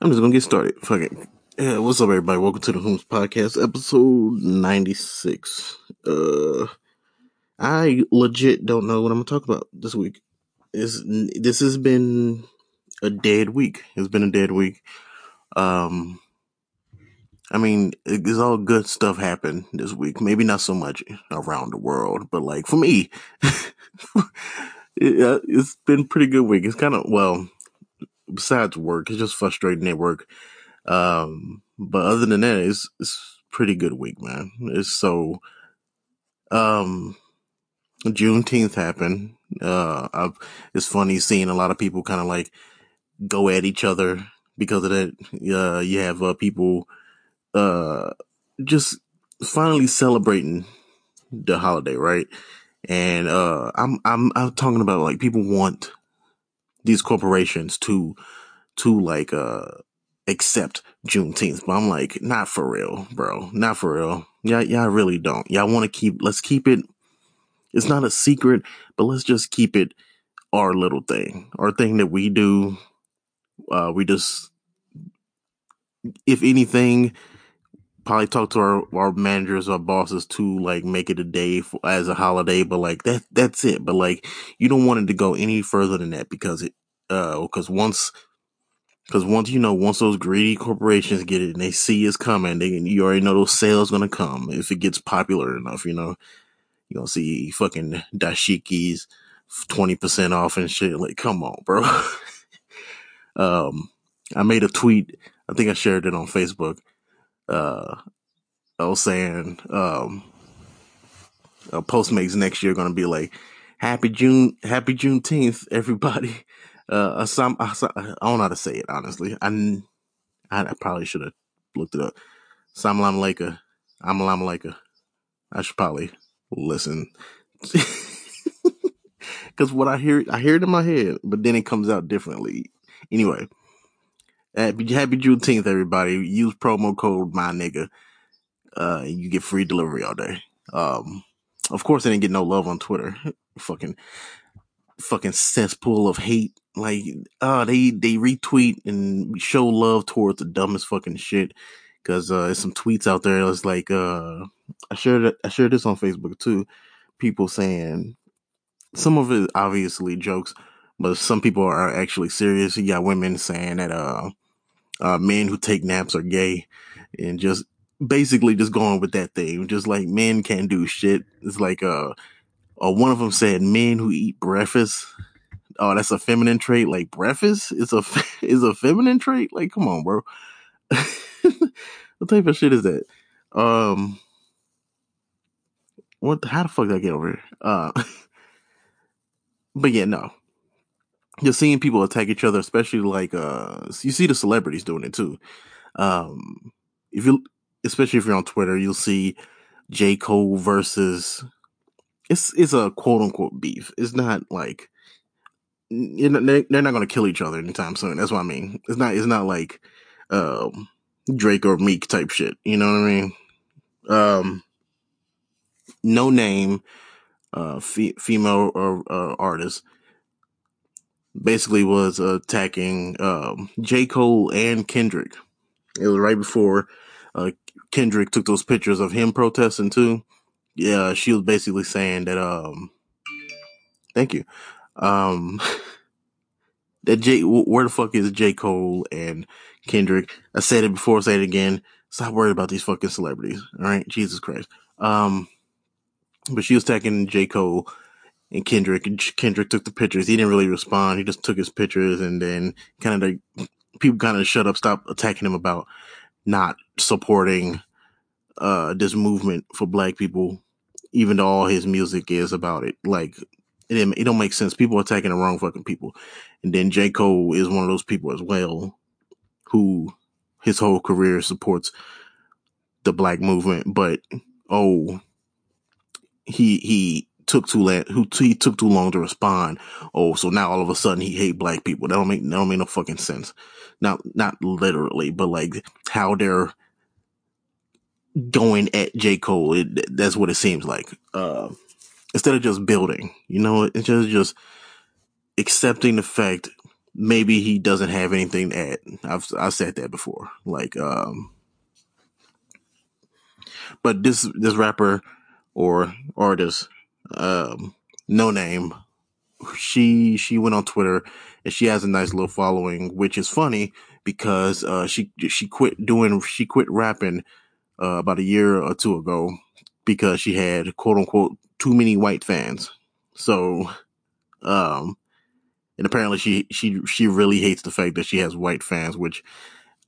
I'm just gonna get started. Fuck it. Yeah, what's up, everybody? Welcome to the Whomst Podcast, episode 96. Uh, I legit don't know what I'm gonna talk about this week. Is this has been a dead week? It's been a dead week. Um, I mean, it's all good stuff happened this week. Maybe not so much around the world, but like for me, it, uh, it's been pretty good week. It's kind of well besides work, it's just frustrating at work. Um, but other than that, it's it's pretty good week, man. It's so um Juneteenth happened. Uh, I've, it's funny seeing a lot of people kind of like go at each other because of that. Uh, you have uh, people uh just finally celebrating the holiday, right? And uh, I'm I'm I'm talking about like people want these corporations to to like uh accept Juneteenth. But I'm like, not for real, bro. Not for real. Yeah, yeah, I really don't. Y'all want to keep let's keep it it's not a secret, but let's just keep it our little thing. Our thing that we do. Uh we just if anything, probably talk to our, our managers or bosses to like make it a day for, as a holiday but like that that's it. But like you don't want it to go any further than that because it uh because once because once you know once those greedy corporations get it and they see it's coming they you already know those sales gonna come if it gets popular enough you know? You gonna see fucking dashikis 20% off and shit like come on bro. Um i made a tweet i think i shared it on facebook uh, I was saying, um, uh, Postmates next year going to be like, happy June, happy Juneteenth, everybody. Uh, some, I don't know how to say it, honestly. I, I probably should have looked it up. Samalam Laker. Amalam Laker. I should probably listen. Cause what I hear, I hear it in my head, but then it comes out differently. Anyway, happy, happy Juneteenth, everybody. Use promo code my nigga uh, you get free delivery all day. Um, of course, I didn't get no love on Twitter. fucking, fucking cesspool of hate. Like, uh, they, they retweet and show love towards the dumbest fucking shit. Cause, uh, there's some tweets out there. It's like, uh, I shared I shared this on Facebook too. People saying some of it obviously jokes, but some people are actually serious. You got women saying that, uh, uh, men who take naps are gay and just basically just going with that thing, just like men can't do shit. It's like uh, uh one of them said men who eat breakfast. Oh, that's a feminine trait. Like breakfast is a is a feminine trait. Like, come on, bro. what type of shit is that? Um, what? How the fuck did I get over here? Uh, but yeah, no. You're seeing people attack each other, especially like uh, you see the celebrities doing it too. Um, if you especially if you're on Twitter, you'll see J. Cole versus it's it's a quote unquote beef. It's not like you know, they're not going to kill each other anytime soon. That's what I mean. It's not it's not like um, Drake or Meek type shit. You know what I mean? Um, Noname, uh, female or uh, artist, basically was attacking um, J Cole and Kendrick. It was right before uh, Kendrick took those pictures of him protesting too. Yeah, she was basically saying that um thank you. Um that J where the fuck is J. Cole and Kendrick? I said it before, say it again. Stop worrying about these fucking celebrities. All right, Jesus Christ. Um, but she was attacking J. Cole and Kendrick, Kendrick took the pictures. He didn't really respond. He just took his pictures, and then kind of like people kind of shut up, stop attacking him about not supporting uh this movement for black people, even though all his music is about it. Like it, it don't make sense. People attacking the wrong fucking people. And then J. Cole is one of those people as well, who his whole career supports the black movement, but oh, he he took too long. Who he took too long to respond. Oh, so now all of a sudden he hate black people. That don't make that don't make no fucking sense. Not not literally, but like how they're going at J. Cole. It, that's what it seems like. Uh, instead of just building, you know, it's just, just accepting the fact maybe he doesn't have anything to add. I've I've said that before. Like, um, but this this rapper or artist, um, Noname. she she went on Twitter and she has a nice little following, which is funny because uh, she she quit doing she quit rapping uh, about a year or two ago because she had quote unquote too many white fans. So, um, and apparently she she she really hates the fact that she has white fans, which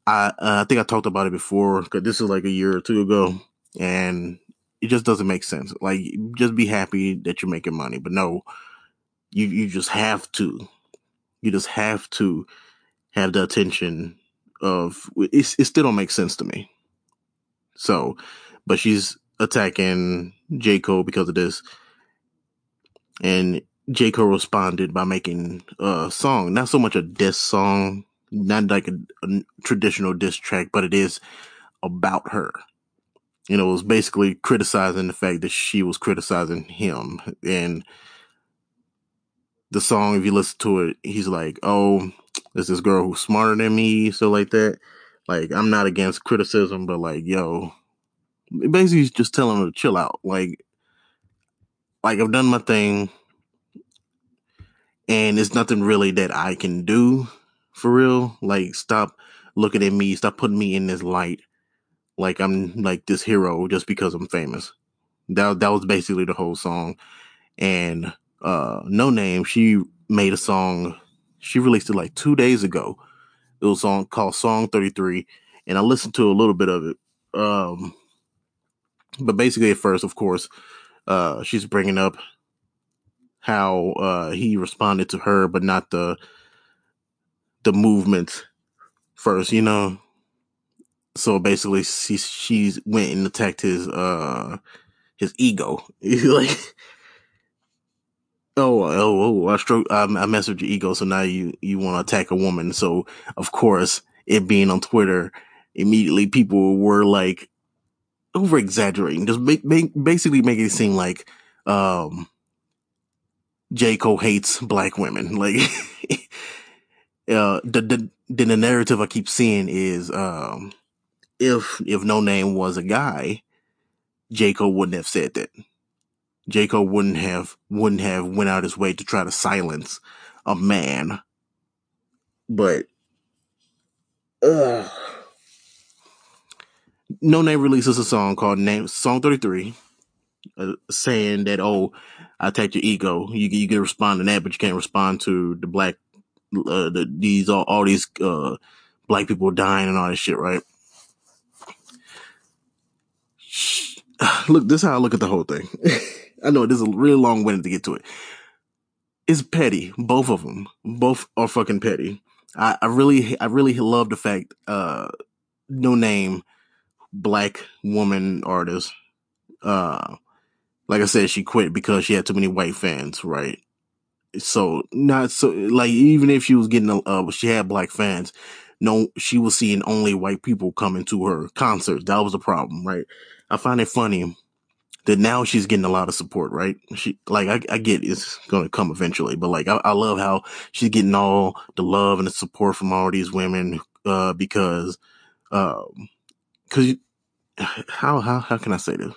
I uh, I think I talked about it before because this is like a year or two ago, and it just doesn't make sense. Like, just be happy that you're making money, but no, you you just have to, you just have to have the attention of it. It still don't make sense to me. So, but she's attacking J Cole because of this, and J. Cole responded by making a song, not so much a diss song, not like a, a traditional diss track, but it is about her. You know, was basically criticizing the fact that she was criticizing him. And the song, if you listen to it, he's like, Oh, there's this girl who's smarter than me, so like that. Like, I'm not against criticism, but like, yo, basically he's just telling her to chill out. Like, like I've done my thing and it's nothing really that I can do for real. Like, stop looking at me, stop putting me in this light like I'm like this hero just because I'm famous. That that was basically the whole song. And uh Noname, she made a song. She released it like two days ago. It was song called Song 33, and I listened to a little bit of it. Um, but basically, at first, of course, uh, she's bringing up how uh, he responded to her, but not the the movement first, you know. So basically, she she went and attacked his uh his ego, like. Oh, oh, oh! I stroke. I, I messed with your ego, so now you you want to attack a woman. So of course, it being on Twitter, immediately people were like over exaggerating, just make, make, basically making it seem like um J. Cole hates black women. Like, uh, the, the, the narrative I keep seeing is, um, if, if Noname was a guy, J. Cole wouldn't have said that. J. Cole wouldn't have, wouldn't have went out his way to try to silence a man. But, uh, Noname releases a song called Name, Song 33 uh, saying that, oh, I attacked your ego. You, you can respond to that, but you can't respond to the black, uh, the, these, all, all these, uh, black people dying and all this shit, right? Look, this is how I look at the whole thing. I know this is a really long winded to get to it. It's petty. Both of them. Both are fucking petty. I, I really, I really love the fact, uh, Noname, black woman artist, uh, like I said, she quit because she had too many white fans, right? So not so like even if she was getting uh she had black fans, no she was seeing only white people coming to her concerts. That was a problem, right? I find it funny that now she's getting a lot of support, right? She like I, I get it's gonna come eventually, but like I, I love how she's getting all the love and the support from all these women uh because um because how how how can I say this?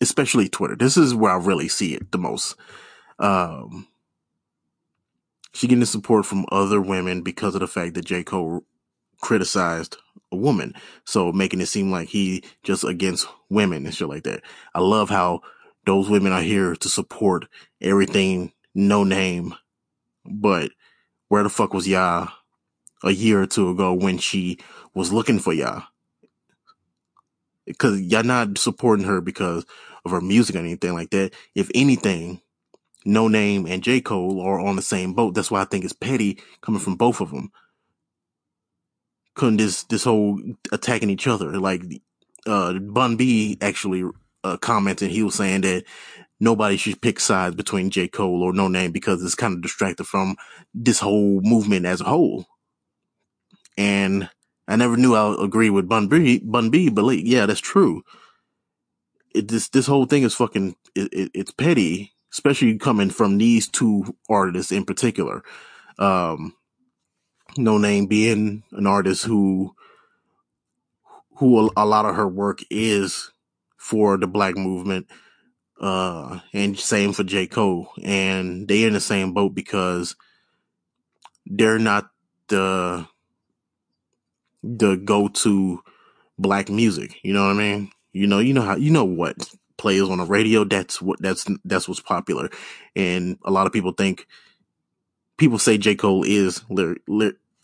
especially Twitter. This is where I really see it the most. Um, she getting the support from other women because of the fact that J. Cole criticized a woman. So making it seem like he just against women and shit like that. I love how those women are here to support everything Noname. But where the fuck was y'all a year or two ago when she was looking for y'all? Cause y'all not supporting her because of her music or anything like that. If anything, Noname and J. Cole are on the same boat. That's why I think it's petty coming from both of them. Couldn't this, this whole attacking each other. Like, uh, Bun B actually, uh, commented, he was saying that nobody should pick sides between J. Cole or Noname because it's kind of distracted from this whole movement as a whole. And I never knew I would agree with Bun B, Bun B, but like, yeah, that's true it, this this whole thing is fucking it, it, it's petty, especially coming from these two artists in particular. Um, Noname being an artist who who a, lot of her work is for the black movement. Uh, and same for J. Cole. And they're in the same boat because they're not the, the go-to black music. You know what I mean? You know, you know how, you know what plays on the radio. That's what, that's, that's what's popular. And a lot of people think, people say J. Cole is uh,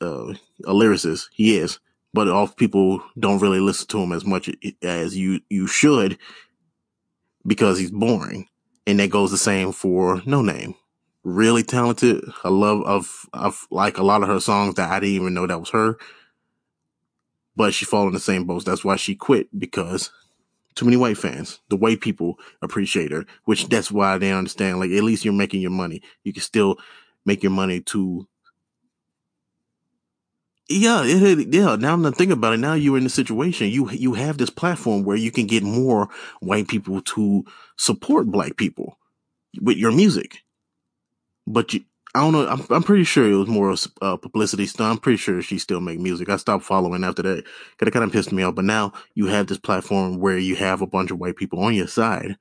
a lyricist. He is but all people don't really listen to him as much as you you should because he's boring. And that goes the same for Noname. Really talented. I love of of like a lot of her songs that I didn't even know that was her. But she fall in the same boat. That's why she quit because too many white fans. The white people appreciate her, which that's why they understand. Like at least you're making your money. You can still make your money to yeah, it, yeah. Now I'm thinking about it. Now you're in the situation. You you have this platform where you can get more white people to support black people with your music. But you, I don't know. I'm, I'm pretty sure it was more uh, publicity stunt. I'm pretty sure she still make music. I stopped following after that because it kind of pissed me off. But now you have this platform where you have a bunch of white people on your side.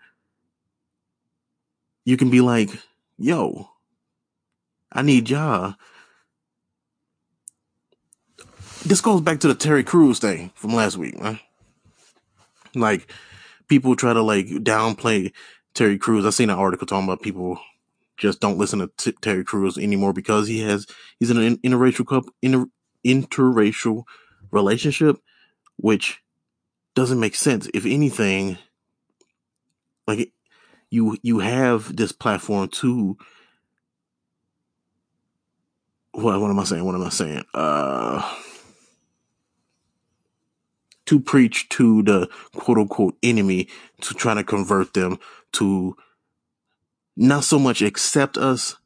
You can be like, "Yo, I need y'all this goes back to the Terry Crews thing from last week, man. Like people try to like downplay Terry Crews. I seen an article talking about people just don't listen to T- Terry Crews anymore because he has he's in an interracial couple inter, interracial relationship, which doesn't make sense. If anything, like you you have this platform to what what am I saying? What am I saying? Uh to preach to the quote unquote enemy to try to convert them to not so much accept us,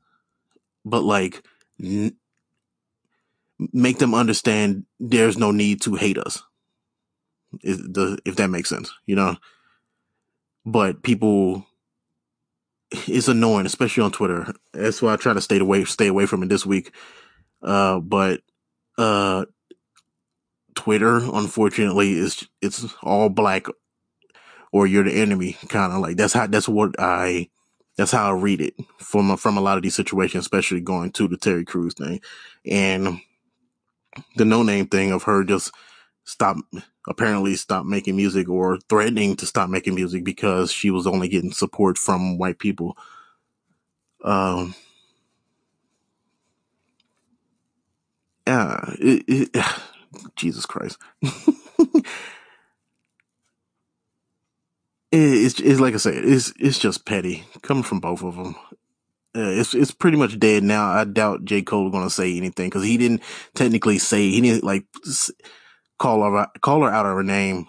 but like n- make them understand there's no need to hate us. If, the, if that makes sense, you know. But people, it's annoying, especially on Twitter. That's why I try to stay away, stay away from it this week. Uh, but uh, Twitter, unfortunately, is it's all black or you're the enemy, kind of like that's how that's what I that's how I read it from from a lot of these situations, especially going to the Terry Crews thing and the Noname thing of her just stop apparently stop making music or threatening to stop making music because she was only getting support from white people. Um, yeah, it, it, Jesus Christ. it's, it's like I said, it's it's just petty coming from both of them. Uh, it's it's pretty much dead now. I doubt J Cole gonna say anything because he didn't technically say he didn't like call her call her out of her name.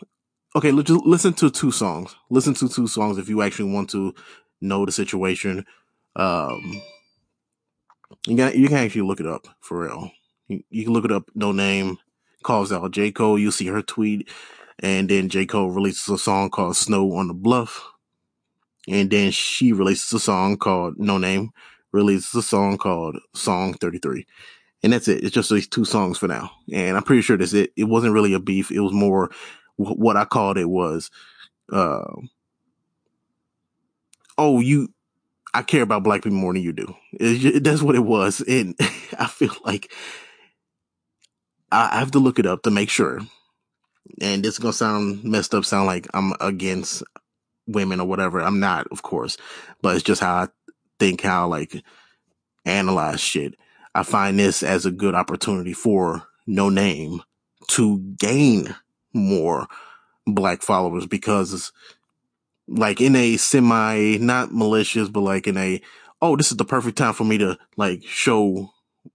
Okay, just listen to two songs. Listen to two songs if you actually want to know the situation. Um, you can you can actually look it up for real. You, you can look it up. Noname calls out J. Cole. You see her tweet. And then J. Cole releases a song called Snow on the Bluff. And then she releases a song called Noname, releases a song called Song 33. And that's it. It's just these two songs for now. And I'm pretty sure that's it. It wasn't really a beef. It was more what I called it was, uh, oh, you, I care about black people more than you do. That's what it was. And I feel like I have to look it up to make sure. And this is gonna sound messed up, sound like I'm against women or whatever. I'm not, of course, but it's just how I think, how like analyze shit. I find this as a good opportunity for Noname to gain more black followers because like in a semi not malicious but like in a oh this is the perfect time for me to like show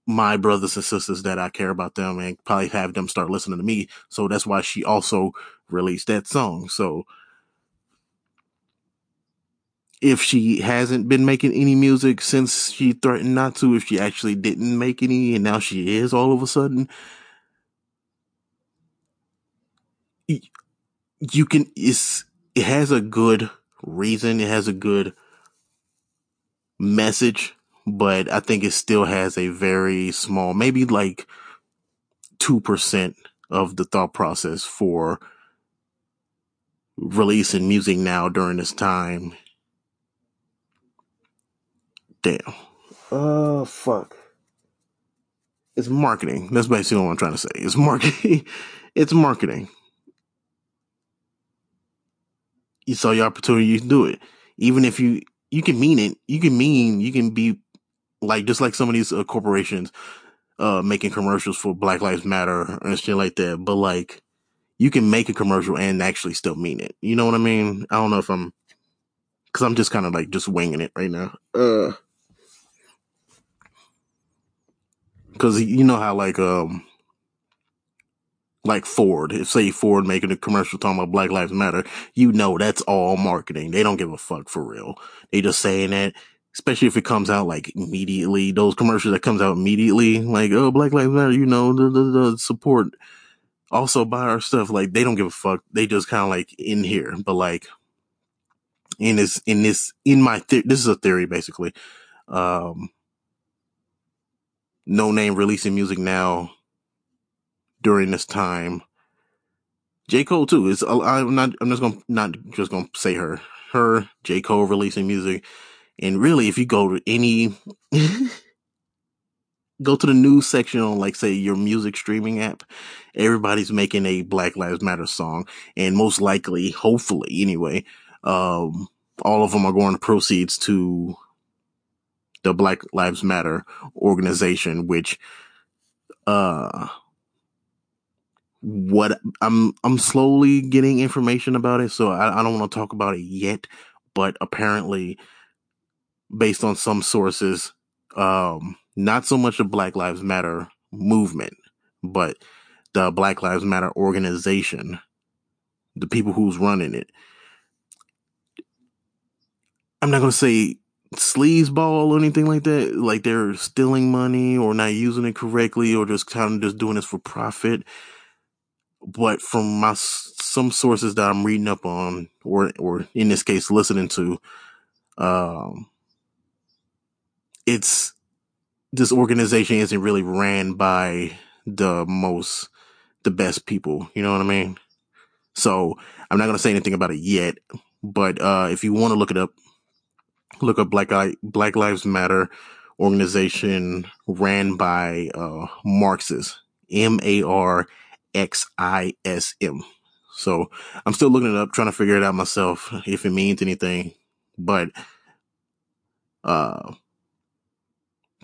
my brothers and sisters that I care about them and probably have them start listening to me. So that's why she also released that song. So if she hasn't been making any music since she threatened not to, if she actually didn't make any and now she is all of a sudden, you can, it's, it has a good reason. It has a good message but I think it still has a very small, maybe like 2% of the thought process for releasing music now during this time. Damn. Uh, fuck. It's marketing. That's basically what I'm trying to say. It's marketing. it's marketing. You saw your opportunity, you do it. Even if you, you can mean it. You can mean, you can be like, just like some of these uh, corporations, uh, making commercials for Black Lives Matter and shit like that. But like, you can make a commercial and actually still mean it. You know what I mean? I don't know if I'm, cause I'm just kind of like just winging it right now. Uh, cause you know how like, um, like Ford, if say Ford making a commercial talking about Black Lives Matter, you know that's all marketing. They don't give a fuck for real. They just saying that, especially if it comes out like immediately. Those commercials that comes out immediately, like oh Black Lives Matter, you know the the, the support. Also buy our stuff. Like they don't give a fuck. They just kind of like in here, but like in this in this in my this is a theory basically. Um, Noname releasing music now during this time. J. Cole too. Is I'm not. I'm just gonna not just gonna say her. Her J. Cole releasing music, and really, if you go to any, go to the news section on like say your music streaming app, everybody's making a Black Lives Matter song, and most likely, hopefully, anyway, um, all of them are going to proceeds to the Black Lives Matter organization, which, uh what I'm I'm slowly getting information about it, so I, I don't want to talk about it yet. But apparently, based on some sources, um, not so much the Black Lives Matter movement, but the Black Lives Matter organization, the people who's running it. I'm not gonna say sleazeball or anything like that. Like they're stealing money or not using it correctly or just kind of just doing this for profit but from my some sources that I'm reading up on, or or in this case listening to, um, it's this organization isn't really ran by the most the best people. You know what I mean? So I'm not gonna say anything about it yet, but uh, if you want to look it up, look up Black I- Black Lives Matter organization ran by uh, Marxists, M A R X I S M. So I'm still looking it up, trying to figure it out myself if it means anything. But uh,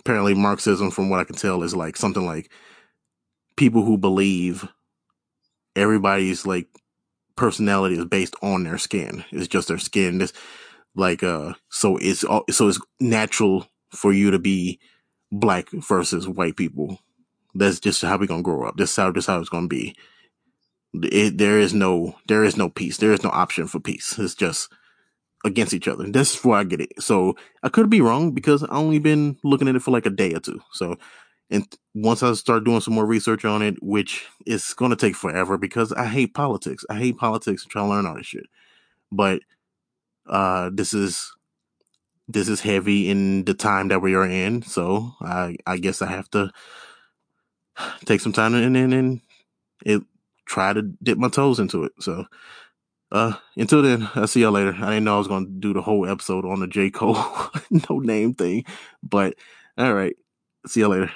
apparently, Marxism, from what I can tell, is like something like people who believe everybody's like personality is based on their skin. It's just their skin. This like uh, so it's so it's natural for you to be black versus white people that's just how we're gonna grow up. This how this how it's gonna be. It, there is no there is no peace. There is no option for peace. It's just against each other. That's where I get it. So I could be wrong because I only been looking at it for like a day or two. So and once I start doing some more research on it, which is going to take forever because I hate politics. I hate politics and trying to learn all this shit. But uh, this is this is heavy in the time that we are in. So I I guess I have to take some time and and, and it try to dip my toes into it. So uh until then, I'll see y'all later. I didn't know I was gonna do the whole episode on the J. Cole Noname thing. But all right. See y'all later.